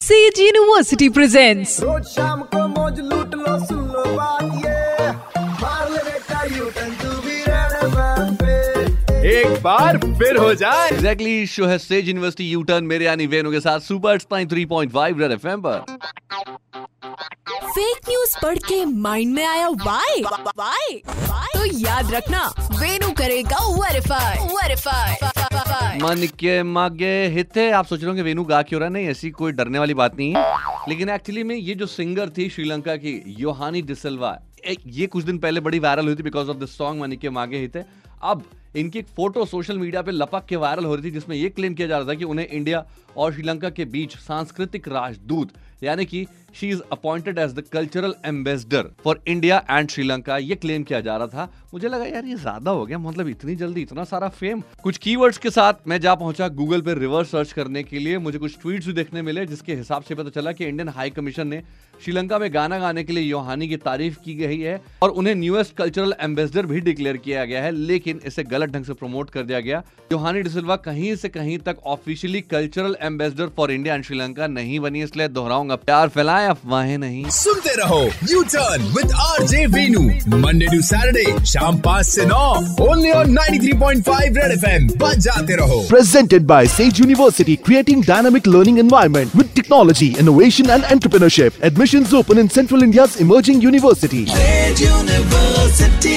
Says university presents रोज शाम को मौज लूट लो सुन लो बात ये। मार ले बेटा U turn to be red एक बार फिर हो जाए। एग्जैक्टली शो है स्टेज यूनिवर्सिटी यू टर्न मेरे यानी वेनु के साथ super three point five red FM पर। फेक न्यूज़ पढ़ के माइंड में आया वाई वाई तो याद रखना वेनु करेगा वेरीफाई वेरीफाई मन के मागे हिते। आप सोच रहे होंगे वेनु गा क्यों रहा नहीं, ऐसी कोई डरने वाली बात नहीं है। लेकिन एक्चुअली में ये जो सिंगर थी श्रीलंका की योहानी डिसल्वा ये कुछ दिन पहले बड़ी वायरल हुई थी because of this song money के मागे हिते। अब इनकी एक फ़ोटो सोशल मीडिया पे लपक के वायरल हो रही थी, जिसमें ये क्लेम किया जा रहा था कि उन्हें इंडिया और श्रीलंका के बीच सांस्कृतिक राजदूत यानी कि she is appointed as the cultural ambassador for India and Sri Lanka ये क्लेम किया जा रहा था। मुझे लगा, यार, ये ज़्यादा हो गया मतलब इतनी जल्दी, इतना सारा फेम कुछ कीवर्ड्स के साथ मैं जा पहुँचा गूगल पे रिवर्स सर्च करने के लिए। मुझे कुछ ट्वीट्स भी देखने मिले, जिसके हिसाब से पता चला कि इंडियन हाई कमीशन ने श्रीलंका में गाना गाने के लिए योहानी की तारीफ़ की गई है और उन्हें न्यूएस्ट कल्चरल एम्बेसडर भी डिक्लेयर किया गया है, लेकिन इसे गलत ढंग से प्रमोट कर दिया गया। योहानी डिसिल्वा कहीं से कहीं तक officially cultural ambassador for India and Sri Lanka नहीं बनी, इसलिए दोहराऊँगा प्यार फैलाएँ अफवाहें नहीं सुनते रहो U turn with R J Venu Monday to Saturday शाम पाँच से नौ ओनली ऑन 93.5 रेड एफएम बजाते रहो presented by Sage University, creating dynamic learning environment with technology, innovation and entrepreneurship. Admissions open in Central India's emerging university. University